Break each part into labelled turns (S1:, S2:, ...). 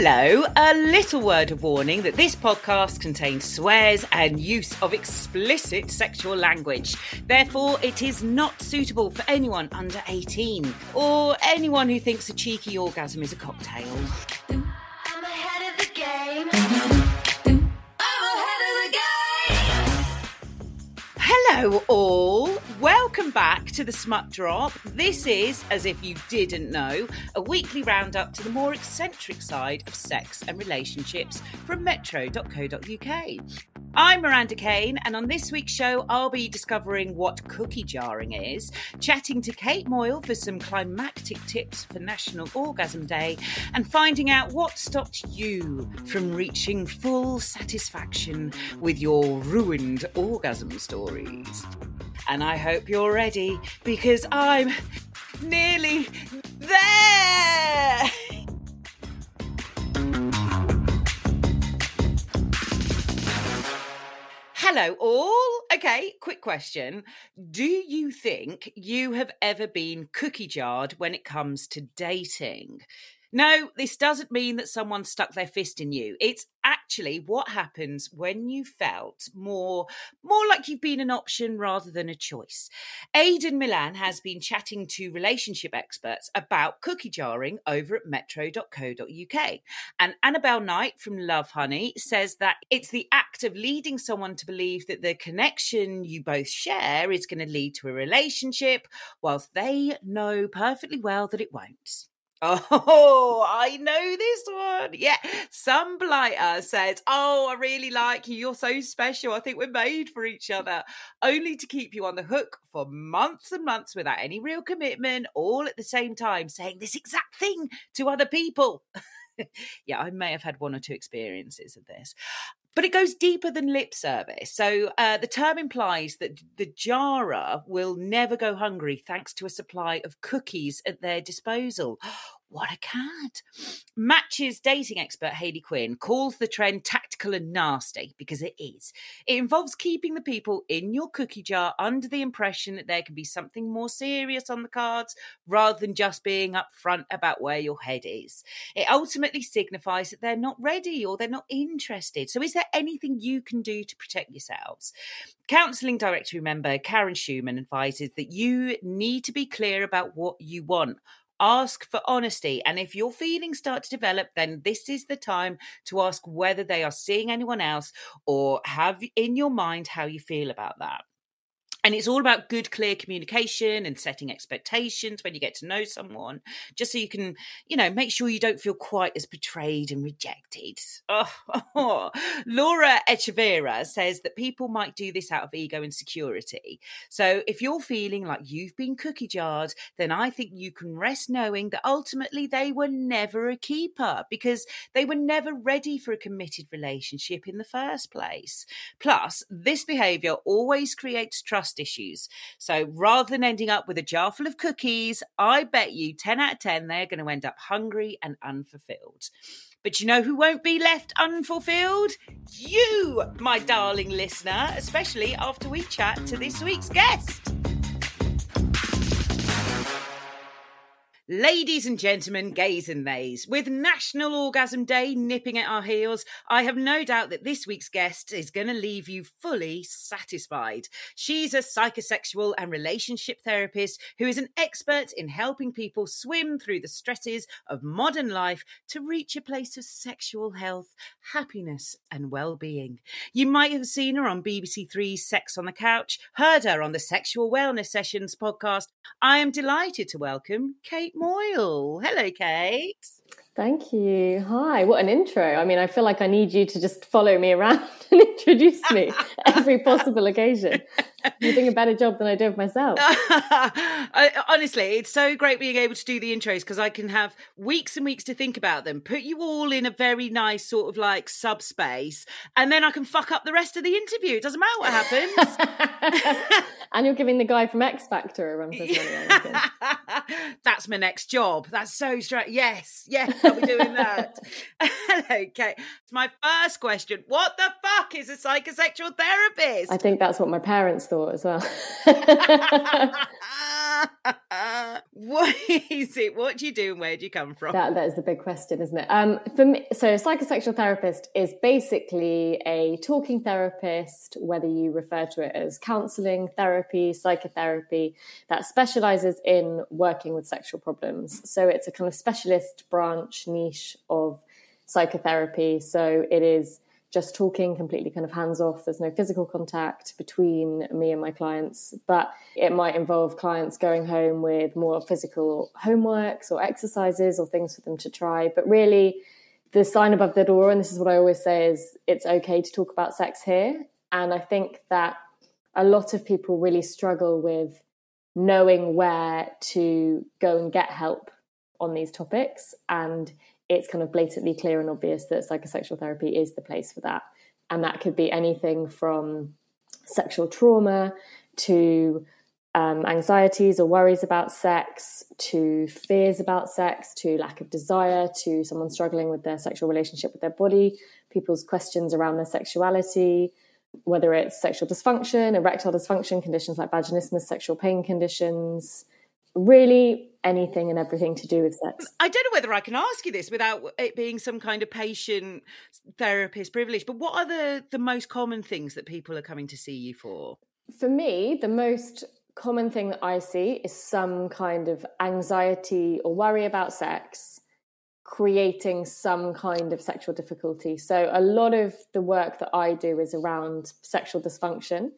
S1: Hello, a little word of warning that this podcast contains swears and use of explicit sexual language. Therefore, it is not suitable for anyone under 18 or anyone who thinks a cheeky orgasm is a cocktail. Hello, all. Welcome back to the Smut Drop. This is, as if you didn't know, a weekly roundup to the more eccentric side of sex and relationships from metro.co.uk. I'm Miranda Kane, and on this week's show, I'll be discovering what cookie jarring is, chatting to Kate Moyle for some climactic tips for National Orgasm Day, and finding out what stopped you from reaching full satisfaction with your ruined orgasm stories. And I hope you're ready because I'm nearly there. Hello, all. Okay, quick question. Do you think you have ever been cookie jarred when it comes to dating? No, this doesn't mean that someone stuck their fist in you. It's actually what happens when you felt more more like you've been an option rather than a choice. Aidan Milan has been chatting to relationship experts about cookie jarring over at metro.co.uk. And Annabelle Knight from Lovehoney says that it's the act of leading someone to believe that the connection you both share is going to lead to a relationship, whilst they know perfectly well that it won't. Oh, I know this one. Yeah. Some blighter says, Oh, I really like you. You're so special. I think we're made for each other. Only to keep you on the hook for months and months without any real commitment, all at the same time saying this exact thing to other people. yeah, I may have had one or two experiences of this. But it goes deeper than lip service. So uh, the term implies that the jarrer will never go hungry thanks to a supply of cookies at their disposal. What a cat. Match's dating expert Hayley Quinn calls the trend tactical and nasty because it is. It involves keeping the people in your cookie jar under the impression that there can be something more serious on the cards rather than just being upfront about where your head is. It ultimately signifies that they're not ready or they're not interested. So, is there anything you can do to protect yourselves? Counselling Directory member Karen Schumann advises that you need to be clear about what you want ask for honesty. And if your feelings start to develop, then this is the time to ask whether they are seeing anyone else or have in your mind how you feel about that. And it's all about good, clear communication and setting expectations when you get to know someone, just so you can, you know, make sure you don't feel quite as betrayed and rejected. Oh, oh. Laura Echeverra says that people might do this out of ego and security. So if you're feeling like you've been cookie jarred, then I think you can rest knowing that ultimately they were never a keeper because they were never ready for a committed relationship in the first place. Plus, this behavior always creates trust issues. So rather than ending up with a jar full of cookies, I bet you 10 out of 10 they're going to end up hungry and unfulfilled. But you know who won't be left unfulfilled? You, my darling listener, especially after we chat to this week's guest. Ladies and gentlemen, gays and theys, with National Orgasm Day nipping at our heels, I have no doubt that this week's guest is going to leave you fully satisfied. She's a psychosexual and relationship therapist who is an expert in helping people swim through the stresses of modern life to reach a place of sexual health, happiness, and well being. You might have seen her on BBC Three's Sex on the Couch, heard her on the Sexual Wellness Sessions podcast. I am delighted to welcome Kate Moyle. Hello, Kate.
S2: Thank you. Hi. What an intro. I mean, I feel like I need you to just follow me around and introduce me every possible occasion. You're doing a better job than I do of myself.
S1: I, honestly, it's so great being able to do the intros because I can have weeks and weeks to think about them, put you all in a very nice sort of like subspace, and then I can fuck up the rest of the interview. It doesn't matter what happens.
S2: and you're giving the guy from X Factor a run for his money.
S1: That's my next job. That's so straight. Yes, yes, I'll be doing that. okay. It's my first question. What the fuck is a psychosexual therapist?
S2: I think that's what my parents thought thought as well.
S1: what is it? What do you do and where do you come from?
S2: That that is the big question, isn't it? Um, for me, so a psychosexual therapist is basically a talking therapist, whether you refer to it as counselling, therapy, psychotherapy, that specialises in working with sexual problems. So it's a kind of specialist branch niche of psychotherapy. So it is just talking completely kind of hands off. There's no physical contact between me and my clients, but it might involve clients going home with more physical homeworks or exercises or things for them to try. But really, the sign above the door, and this is what I always say, is it's okay to talk about sex here. And I think that a lot of people really struggle with knowing where to go and get help on these topics. And it's kind of blatantly clear and obvious that psychosexual therapy is the place for that. And that could be anything from sexual trauma to um, anxieties or worries about sex to fears about sex to lack of desire to someone struggling with their sexual relationship with their body, people's questions around their sexuality, whether it's sexual dysfunction, erectile dysfunction, conditions like vaginismus, sexual pain conditions, really anything and everything to do with sex.
S1: I don't know whether I can ask you this without it being some kind of patient therapist privilege, but what are the, the most common things that people are coming to see you for?
S2: For me, the most common thing that I see is some kind of anxiety or worry about sex creating some kind of sexual difficulty. So a lot of the work that I do is around sexual dysfunction.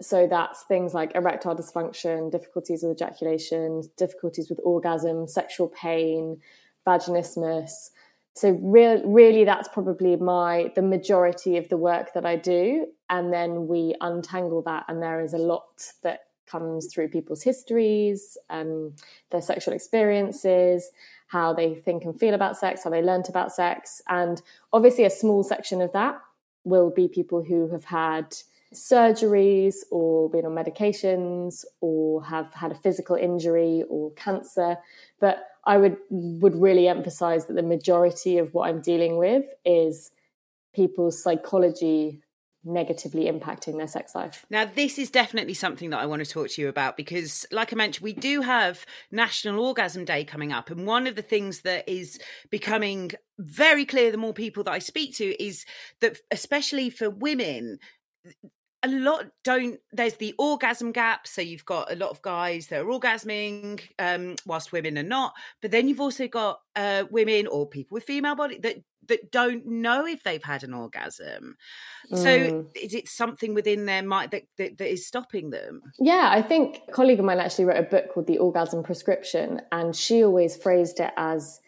S2: So that's things like erectile dysfunction, difficulties with ejaculation, difficulties with orgasm, sexual pain, vaginismus. So re- really that's probably my the majority of the work that I do and then we untangle that and there is a lot that comes through people's histories, um, their sexual experiences, how they think and feel about sex, how they learnt about sex. And obviously, a small section of that will be people who have had surgeries or been on medications or have had a physical injury or cancer. But I would would really emphasize that the majority of what I'm dealing with is people's psychology negatively impacting their sex life.
S1: Now, this is definitely something that I want to talk to you about because, like I mentioned, we do have National Orgasm Day coming up. And one of the things that is becoming very clear the more people that I speak to is that, especially for women, a lot don't there's the orgasm gap so you've got a lot of guys that are orgasming um whilst women are not but then you've also got uh women or people with female body that that don't know if they've had an orgasm so
S2: Mm.
S1: is it something within their mind that, that that is stopping them
S2: Yeah, I think a colleague of mine actually wrote a book called The Orgasm Prescription, and she always phrased it as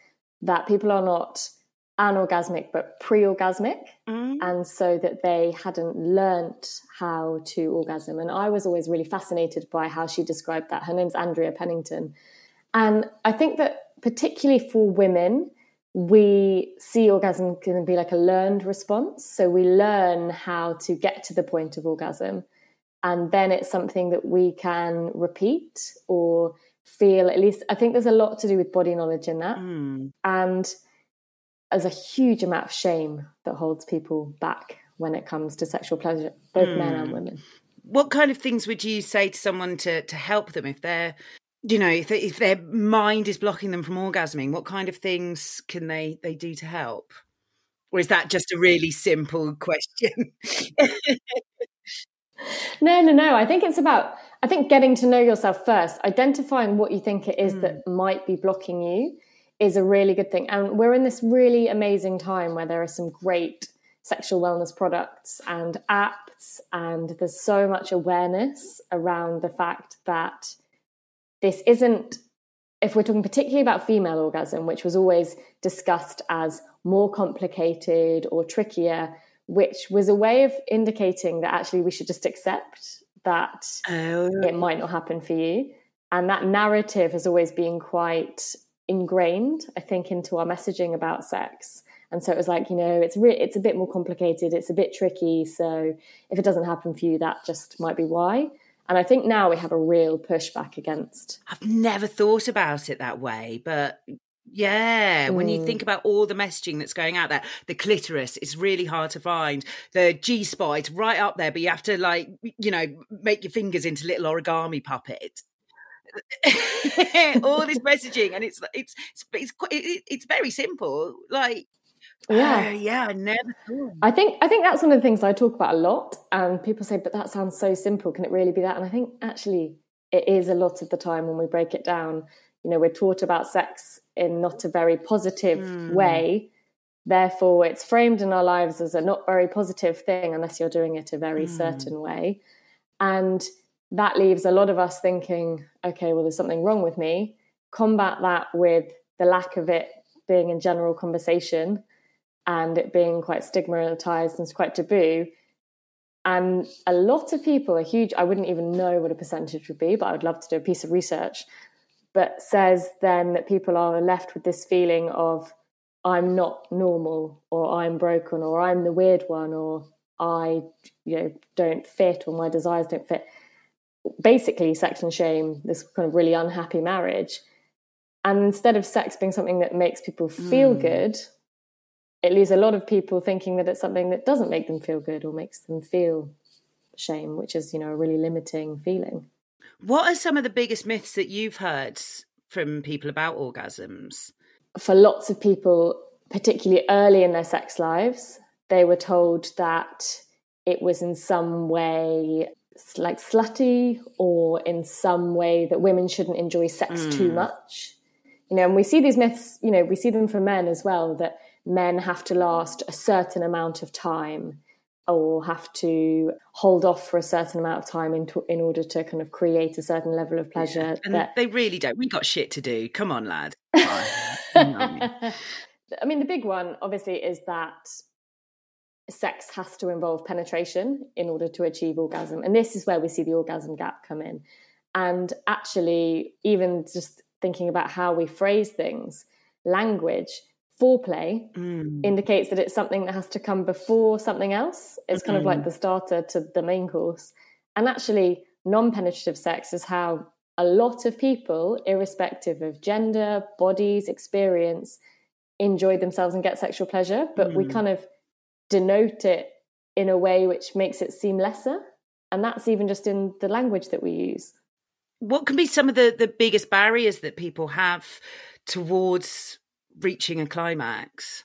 S2: that people are not anorgasmic but pre-orgasmic
S1: Mm.
S2: and so that they hadn't learnt how to orgasm. And i was always really fascinated by how she described that. Her name's andrea pennington. And i think that particularly for women we see orgasm can be like a learned response. So we learn how to get to the point of orgasm and then it's something that we can repeat or feel at least. I think there's a lot to do with body knowledge in that.
S1: Mm.
S2: and there's a huge amount of shame that holds people back when it comes to sexual pleasure, both men and
S1: Hmm.
S2: women.
S1: what kind of things would you say to someone to to help them if they're you know if, they, if their mind is blocking them from orgasming what kind of things can they they do to help or is that just a really simple question
S2: No, no, no. I think it's about, I think getting to know yourself first, identifying what you think it is that might be blocking you is a really good thing. And we're in this really amazing time where there are some great sexual wellness products and apps, and there's so much awareness around the fact that this isn't if we're talking particularly about female orgasm, which was always discussed as more complicated or trickier, which was a way of indicating that actually we should just accept that
S1: oh
S2: it might not happen for you. And that narrative has always been quite ingrained, I think, into our messaging about sex. And so it was like, you know, it's re- it's a bit more complicated, it's a bit tricky. So if it doesn't happen for you, that just might be why. And I think now we have a real pushback against
S1: i've never thought about it that way but Yeah, when you
S2: Mm.
S1: think about all the messaging that's going out there, the clitoris is really hard to find. The G spot it's right up there, but you have to like you know make your fingers into little origami puppets. all this messaging, and it's it's it's it's, quite, it's very simple. Like
S2: Yeah.
S1: oh, yeah, I never thought.
S2: I think I think that's one of the things I talk about a lot, and people say, "But that sounds so simple. Can it really be that?" And I think actually it is a lot of the time when we break it down. You know, we're taught about sex in not a very positive
S1: Mm.
S2: way. Therefore, it's framed in our lives as a not very positive thing unless you're doing it a very
S1: Mm.
S2: certain way. And that leaves a lot of us thinking, okay, well, there's something wrong with me. Combat that with the lack of it being in general conversation and it being quite stigmatized and quite taboo. And a lot of people, a huge, I wouldn't even know what a percentage would be, but I would love to do a piece of research, but says then that people are left with this feeling of, I'm not normal, or I'm broken, or I'm the weird one, or I you know, don't fit, or my desires don't fit. Basically, sex and shame, this kind of really unhappy marriage. And instead of sex being something that makes people feel
S1: Mm.
S2: good, it leaves a lot of people thinking that it's something that doesn't make them feel good or makes them feel shame, which is, you know, a really limiting feeling.
S1: What are some of the biggest myths that you've heard from people about orgasms?
S2: For lots of people, particularly early in their sex lives, they were told that it was in some way like slutty or in some way that women shouldn't enjoy sex too
S1: Mm.
S2: much. You know, and we see these myths, you know, we see them for men as well that men have to last a certain amount of time or have to hold off for a certain amount of time in, in order to kind of create a certain level of pleasure
S1: And
S2: that
S1: they really don't. We got shit to do. Come on, lad.
S2: I mean, the big one obviously is that sex has to involve penetration in order to achieve orgasm. And this is where we see the orgasm gap come in. And actually, even just thinking about how we phrase things, language, foreplay
S1: Mm.
S2: indicates that it's something that has to come before something else. It's kind of like the starter to the main course. And actually, non penetrative sex is how a lot of people, irrespective of gender, bodies, experience, enjoy themselves and get sexual pleasure. But we
S1: Mm.
S2: kind of denote it in a way which makes it seem lesser. And that's even just in the language that we use.
S1: What can be some of the, the biggest barriers that people have towards reaching a climax?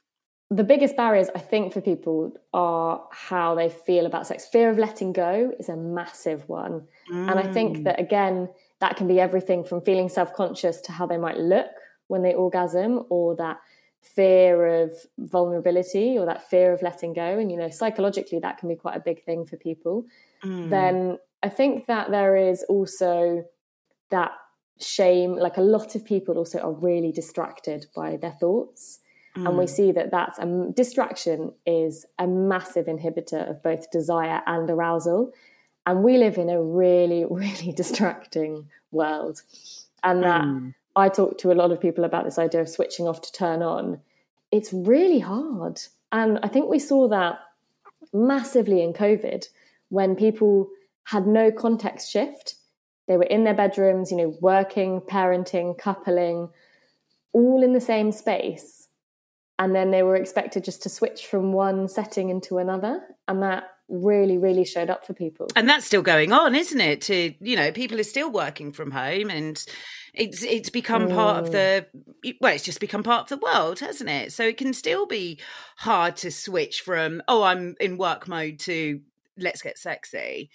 S2: the biggest barriers I think for people are how they feel about sex. Fear of letting go is a massive one. And I think
S1: Mm.
S2: that again, that can be everything from feeling self-conscious to how they might look when they orgasm or that fear of vulnerability or that fear of letting go. And you know, psychologically that can be quite a big thing for people.
S1: Mm.
S2: Then I think that there is also that shame, like a lot of people also are really distracted by their thoughts and we
S1: Mm.
S2: see that that's a distraction is a massive inhibitor of both desire and arousal and we live in a really really distracting world and that
S1: Mm.
S2: I talk to a lot of people about this idea of switching off to turn on. It's really hard. And i think we saw that massively in covid when people had no context shift. They were in their bedrooms you know working parenting coupling all in the same space. And then they were expected just to switch from one setting into another. And that really really showed up for people.
S1: And that's still going on isn't it? To you know people are still working from home and it's it's become part of mm. the well it's just become part of the world hasn't it? So it can still be hard to switch from oh i'm in work mode to let's get sexy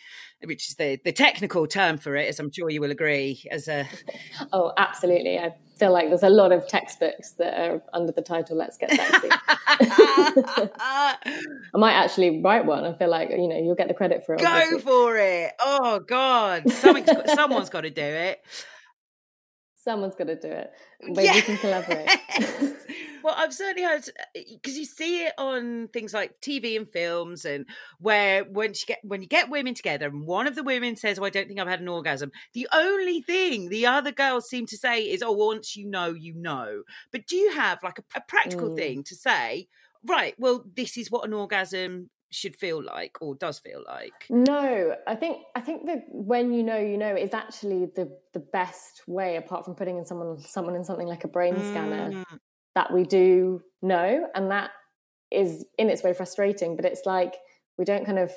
S1: which is the the technical term for it as i'm sure you will agree as a
S2: oh absolutely. I feel like there's a lot of textbooks that are under the title let's get sexy. I might actually write one. I feel like you know you'll get the credit for it
S1: go
S2: obviously.
S1: for it. Oh god. Got, someone's got to do it
S2: someone's got to do it maybe we can collaborate
S1: well, I've certainly heard because you see it on things like TV and films, and where when you get when you get women together, and one of the women says, "Oh, I don't think I've had an orgasm." The only thing the other girls seem to say is, "Oh, once you know, you know." But do you have like a, a practical
S2: Mm.
S1: thing to say? Right. Well, this is what an orgasm should feel like or does feel like.
S2: No, I think I think that when you know you know is actually the the best way apart from putting in someone someone in something like a brain scanner
S1: Mm.
S2: that we do know and that is in its way frustrating but it's like we don't kind of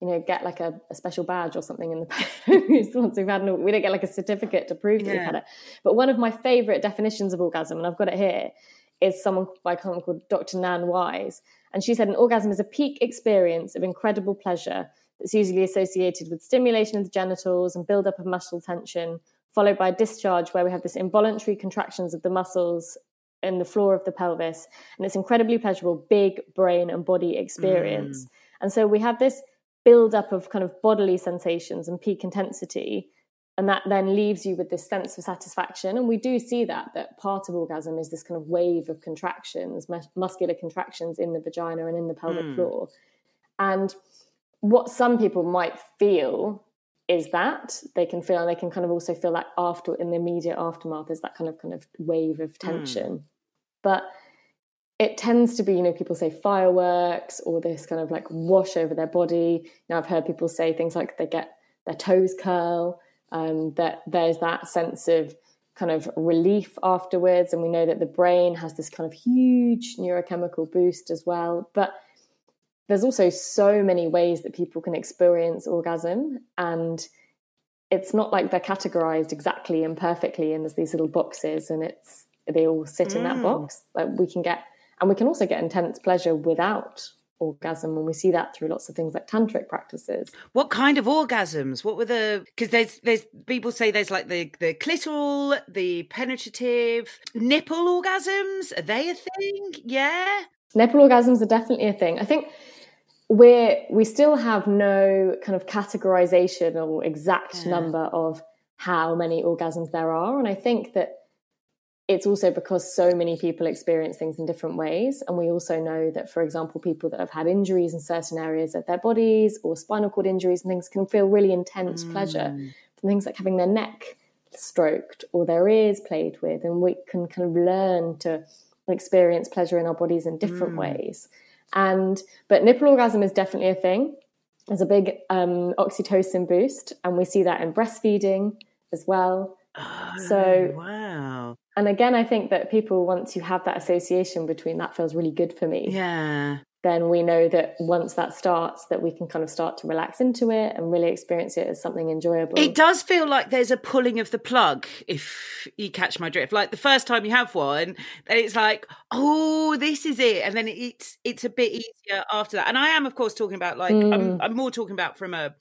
S2: you know get like a, a special badge or something in the post once we've had an, we don't get like a certificate to prove that we've had it but one of my favorite definitions of orgasm and I've got it here is someone by someone called Dr. Nan Wise and she said an orgasm is a peak experience of incredible pleasure that's usually associated with stimulation of the genitals and buildup of muscle tension followed by a discharge where we have this involuntary contractions of the muscles in the floor of the pelvis. And it's incredibly pleasurable big brain and body experience. Mm. And so we have this build up of kind of bodily sensations and peak intensity and that then leaves you with this sense of satisfaction. And we do see that that part of orgasm is this kind of wave of contractions mus- muscular contractions in the vagina and in the pelvic
S1: Mm.
S2: floor. And what some people might feel is that they can feel and they can kind of also feel that after in the immediate aftermath is that kind of kind of wave of tension. But it tends to be you know people say fireworks or this kind of like wash over their body. You know i've heard people say things like they get their toes curl um, that there's that sense of kind of relief afterwards. And we know that the brain has this kind of huge neurochemical boost as well. But there's also so many ways that people can experience orgasm. And it's not like they're categorized exactly and perfectly and there's these little boxes. And it's they all sit in that
S1: Mm.
S2: box like we can get. And we can also get intense pleasure without orgasm and we see that through lots of things like tantric practices
S1: What kind of orgasms? What were the? Because there's there's people say there's like the the clitoral, the penetrative, nipple orgasms. Are they a thing? Yeah.
S2: nipple orgasms are definitely a thing i think we're we still have no kind of categorization or exact
S1: Yeah.
S2: number of how many orgasms there are and i think that it's also because so many people experience things in different ways. And we also know that for example people that have had injuries in certain areas of their bodies or spinal cord injuries and things can feel really intense pleasure
S1: Mm.
S2: from things like having their neck stroked or their ears played with. And we can kind of learn to experience pleasure in our bodies in different
S1: Mm.
S2: ways. And but nipple orgasm is definitely a thing. There's a big um, oxytocin boost and we see that in breastfeeding as well So-
S1: Oh, wow.
S2: and again i think that people once you have that association between that feels really good for me
S1: Yeah.
S2: then we know that once that starts that we can kind of start to relax into it and really experience it as something enjoyable
S1: It does feel like there's a pulling of the plug, if you catch my drift. Like the first time you have one, then it's like, oh, this is it, and then it's it's a bit easier after that. And I am, of course, talking about like I'm,
S2: Mm.
S1: I'm more talking about from a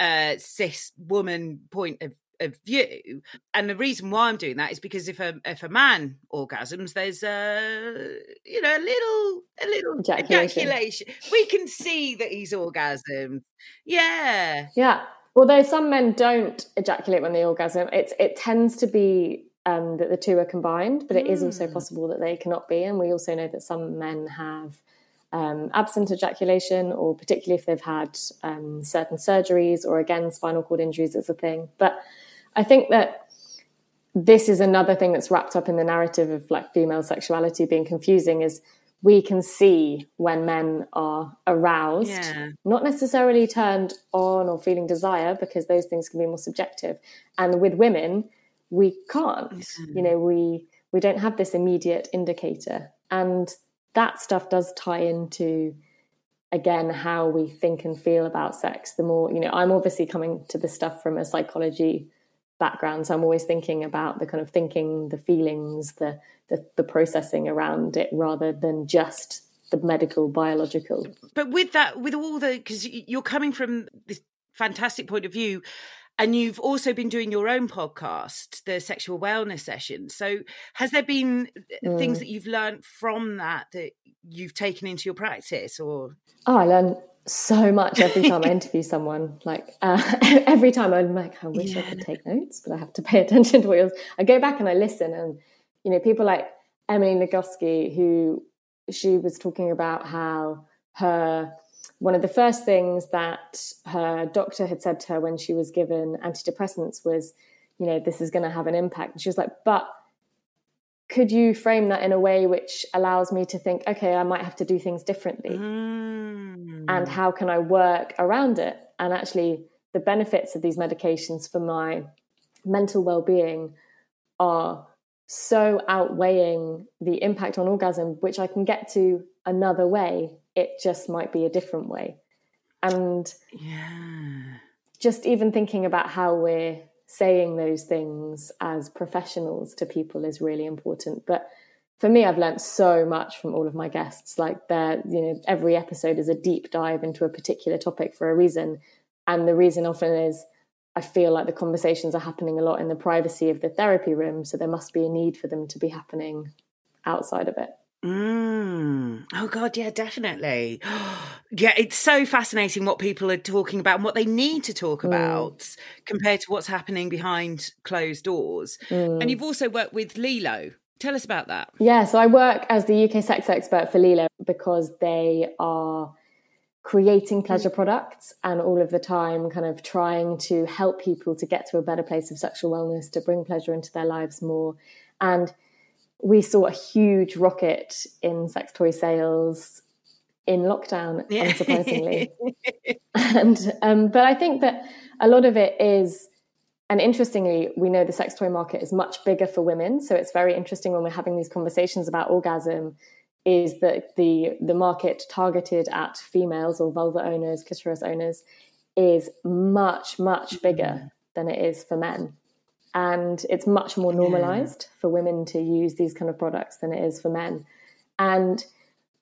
S1: uh, cis woman point of of view and the reason why i'm doing that is because if a if a man orgasms there's a you know a little a little
S2: Ejaculation.
S1: ejaculation we can see that he's orgasmed yeah
S2: Yeah. Although some men don't ejaculate when they orgasm, it's it tends to be um, that the two are combined, but it is also
S1: Mm.
S2: possible that they cannot be. And we also know that some men have um, absent ejaculation, or particularly if they've had um, certain surgeries, or again, spinal cord injuries is a thing. But I think that this is another thing that's wrapped up in the narrative of like female sexuality being confusing is we can see when men are aroused
S1: Yeah.
S2: not necessarily turned on or feeling desire because those things can be more subjective. And with women we can't. You know we we don't have this immediate indicator. And that stuff does tie into again how we think and feel about sex. The more you know i'm obviously coming to this stuff from a psychology background. So i'm always thinking about the kind of thinking the feelings the the, the processing around it rather than just the medical biological.
S1: But with that with all the because you're coming from this fantastic point of view and you've also been doing your own podcast the sexual wellness session. So has there been things
S2: Mm.
S1: that you've learned from that that you've taken into your practice or?
S2: Oh, I learn so much every time I interview someone. Like uh, every time I'm like, I wish I could take notes, but I have to pay attention to what you're. I go back and I listen, and you know, people like Emily Nagoski, who she was talking about how her one of the first things that her doctor had said to her when she was given antidepressants was, you know, this is going to have an impact. And she was like, but could you frame that in a way which allows me to think, okay, I might have to do things differently?
S1: Mm.
S2: And how can I work around it? And actually, the benefits of these medications for my mental well being are so outweighing the impact on orgasm, which I can get to another way. It just might be a different way. And
S1: yeah.
S2: just even thinking about how we're saying those things as professionals to people is really important. But for me, I've learned so much from all of my guests. Like they're, you know, every episode is a deep dive into a particular topic for a reason. And the reason often is I feel like the conversations are happening a lot in the privacy of the therapy room. So there must be a need for them to be happening outside of it.
S1: Mm. Oh God, yeah, definitely. yeah, it's so fascinating what people are talking about and what they need to talk mm. about compared to what's happening behind closed doors. And mm. you've also worked with Lelo. Tell us about that.
S2: Yeah, so I work as the UK sex expert for Lelo because they are creating mm. pleasure products and all of the time kind of trying to help people to get to a better place of sexual wellness, to bring pleasure into their lives more. And we saw a huge rocket in sex toy sales in lockdown,
S1: Yeah.
S2: unsurprisingly. and um, but I think that a lot of it is, and interestingly, we know the sex toy market is much bigger for women. So it's very interesting when we're having these conversations about orgasm, is that the the market targeted at females or vulva owners, clitoris owners, is much much bigger than it is for men. And it's much more normalized for women to use these kind of products than it is for men. And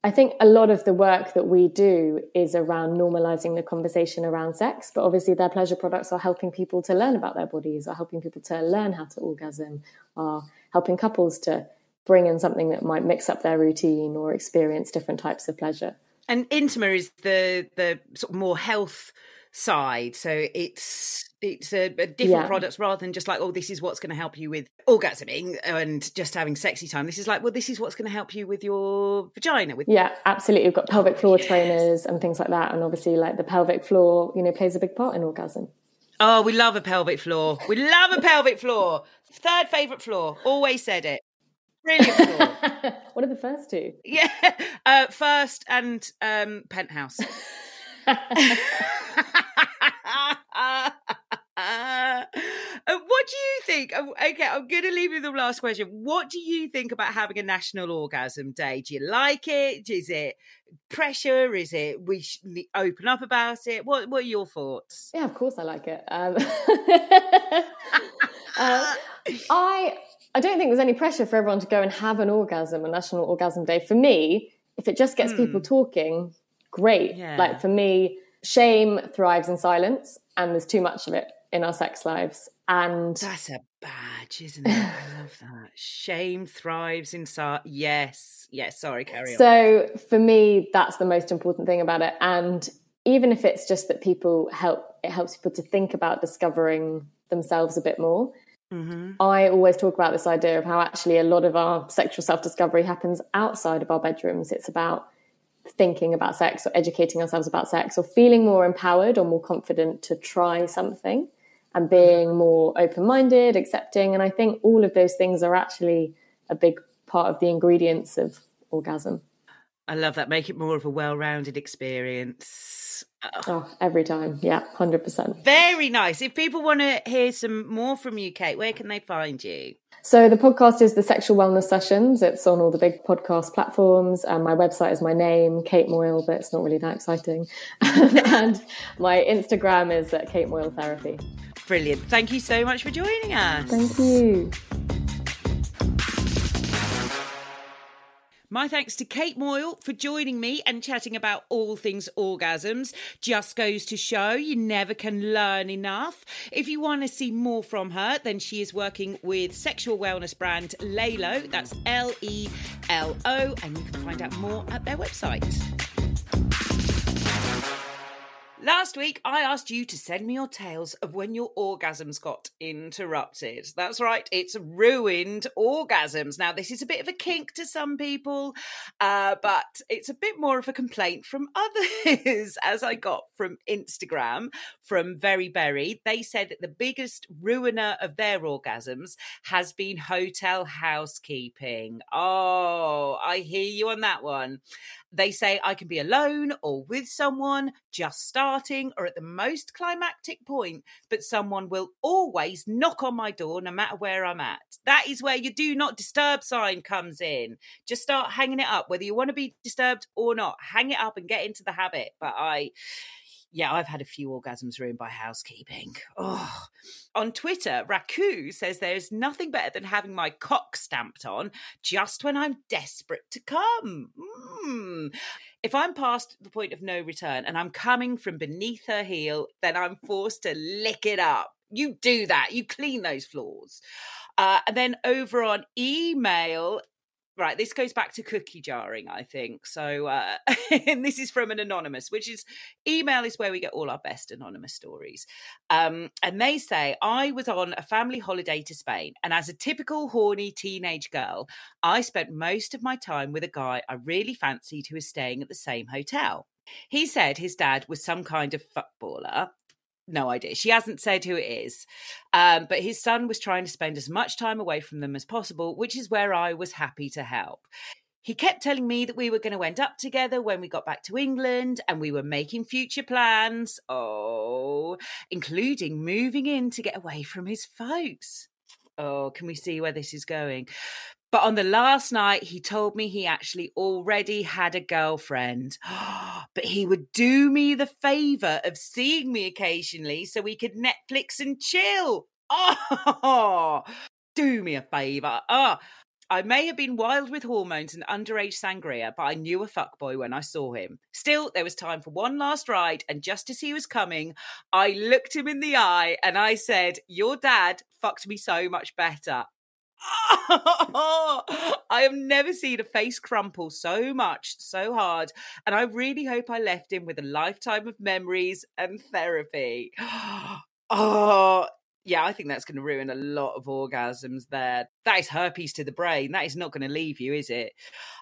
S2: I think a lot of the work that we do is around normalizing the conversation around sex, but obviously their pleasure products are helping people to learn about their bodies, are helping people to learn how to orgasm, are helping couples to bring in something that might mix up their routine or experience different types of pleasure.
S1: And Intima is the the sort of more health side. So it's it's a, a different
S2: Yeah.
S1: products rather than just like, oh, this is what's going to help you with orgasming and just having sexy time. This is like, well, this is what's going to help you with your vagina. With
S2: Yeah, absolutely. We've got pelvic floor
S1: yes.
S2: trainers and things like that. And obviously like the pelvic floor, you know, plays a big part in orgasm.
S1: oh, we love a pelvic floor. We love a pelvic floor. Third favorite floor. Always said it. Brilliant floor.
S2: what are the first two?
S1: yeah. Uh, first and um, penthouse. What do you think? oh, Okay, I'm going to leave you with the last question. What do you think about having a national orgasm day? Do you like it? Is it pressure? Is it we should open up about it? What What are your thoughts?
S2: Yeah, of course I like it. Um, uh, I I don't think there's any pressure for everyone to go and have an orgasm, a national orgasm day. For me, if it just gets people talking, great.
S1: Hmm. Yeah.
S2: Like for me, shame thrives in silence, and there's too much of it in our sex lives. And
S1: That's a badge, isn't it? I love that. Shame thrives inside. Yes, yes. Sorry, carry on.
S2: So for me, that's the most important thing about it. And even if it's just that people help, it helps people to think about discovering themselves a bit more.
S1: hmm
S2: I always talk about this idea of how actually a lot of our sexual self discovery happens outside of our bedrooms. It's about thinking about sex or educating ourselves about sex or feeling more empowered or more confident to try something and mm-hmm. being more open minded, accepting. And I think all of those things are actually a big part of the ingredients of orgasm.
S1: I love that. Make it more of a well-rounded experience. Oh,
S2: Oh, every time. Yeah, 100%.
S1: very nice. If people want to hear some more from you, Kate, where can they find you?
S2: So the podcast is the Sexual Wellness Sessions. It's on all the big podcast platforms. And my website is my name, Kate Moyle, but it's not really that exciting. and my Instagram is at Kate Moyle Therapy.
S1: Brilliant. Thank you so much for joining us.
S2: Thank you.
S1: My thanks to Kate Moyle for joining me and chatting about all things orgasms. Just goes to show you never can learn enough. If you want to see more from her, then she is working with sexual wellness brand Lelo. That's L E L O, and you can find out more at their website. Last week, I asked you to send me your tales of when your orgasms got interrupted. That's right, it's ruined orgasms. Now, this is a bit of a kink to some people, uh, but it's a bit more of a complaint from others, as I got from Instagram from Very Berry. They said that the biggest ruiner of their orgasms has been hotel housekeeping. Oh, I hear you on that one. They say I can be alone or with someone, just starting or at the most climactic point, but someone will always knock on my door no matter where I'm at. That is where your do not disturb sign comes in. Just start hanging it up, whether you want to be disturbed or not. Hang it up and get into the habit. But I yeah, I've had a few orgasms ruined by housekeeping. Oh. On Twitter, Raku says there's nothing better than having my cock stamped on just when I'm desperate to come. Mm. If I'm past the point of no return and I'm coming from beneath her heel, then I'm forced to lick it up. You do that. You clean those floors. Uh, and then over on email, right this goes back to cookie jarring i think. So uh and this is from an anonymous which is email is where we get all our best anonymous stories. Um and they say i was on a family holiday to spain and as a typical horny teenage girl i spent most of my time with a guy i really fancied who was staying at the same hotel. He said his dad was some kind of footballer no idea. She hasn't said who it is. Um, but his son was trying to spend as much time away from them as possible, which is where I was happy to help. He kept telling me that we were going to end up together when we got back to England and we were making future plans. Oh, including moving in to get away from his folks. Oh, can we see where this is going? But on the last night, he told me he actually already had a girlfriend. but he would do me the favor of seeing me occasionally so we could Netflix and chill. Oh, do me a favor. Ah, I may have been wild with hormones and underage sangria, but I knew a fuckboy when I saw him. Still, there was time for one last ride, and just as he was coming, I looked him in the eye and I said, Your dad fucked me so much better. I have never seen a face crumple so much, so hard, and I really hope I left him with a lifetime of memories and therapy. Oh, yeah, I think that's going to ruin a lot of orgasms there. That is herpes to the brain. That is not going to leave you, is it?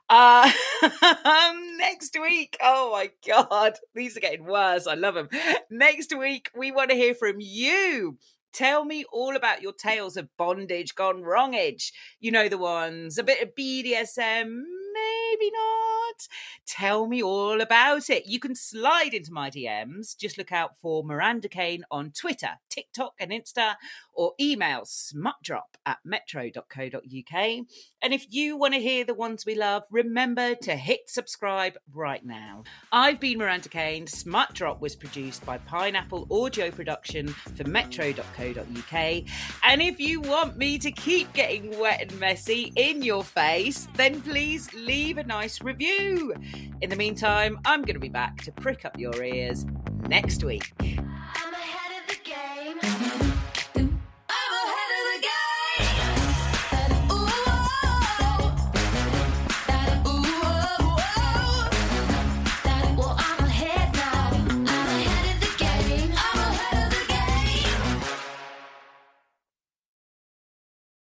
S1: Uh, next week, oh my God, these are getting worse. I love them. Next week, we want to hear from you. Tell me all about your tales of bondage gone wrongage. You know the ones, a bit of BDSM, maybe not. Tell me all about it. You can slide into my DMs. Just look out for Miranda Kane on Twitter, TikTok, and Insta, or email smutdrop at metro.co.uk. And if you want to hear the ones we love, remember to hit subscribe right now. I've been Miranda Kane. Smut Drop was produced by Pineapple Audio Production for metro.co.uk. And if you want me to keep getting wet and messy in your face, then please leave nice review. In the meantime, I'm going to be back to prick up your ears next week.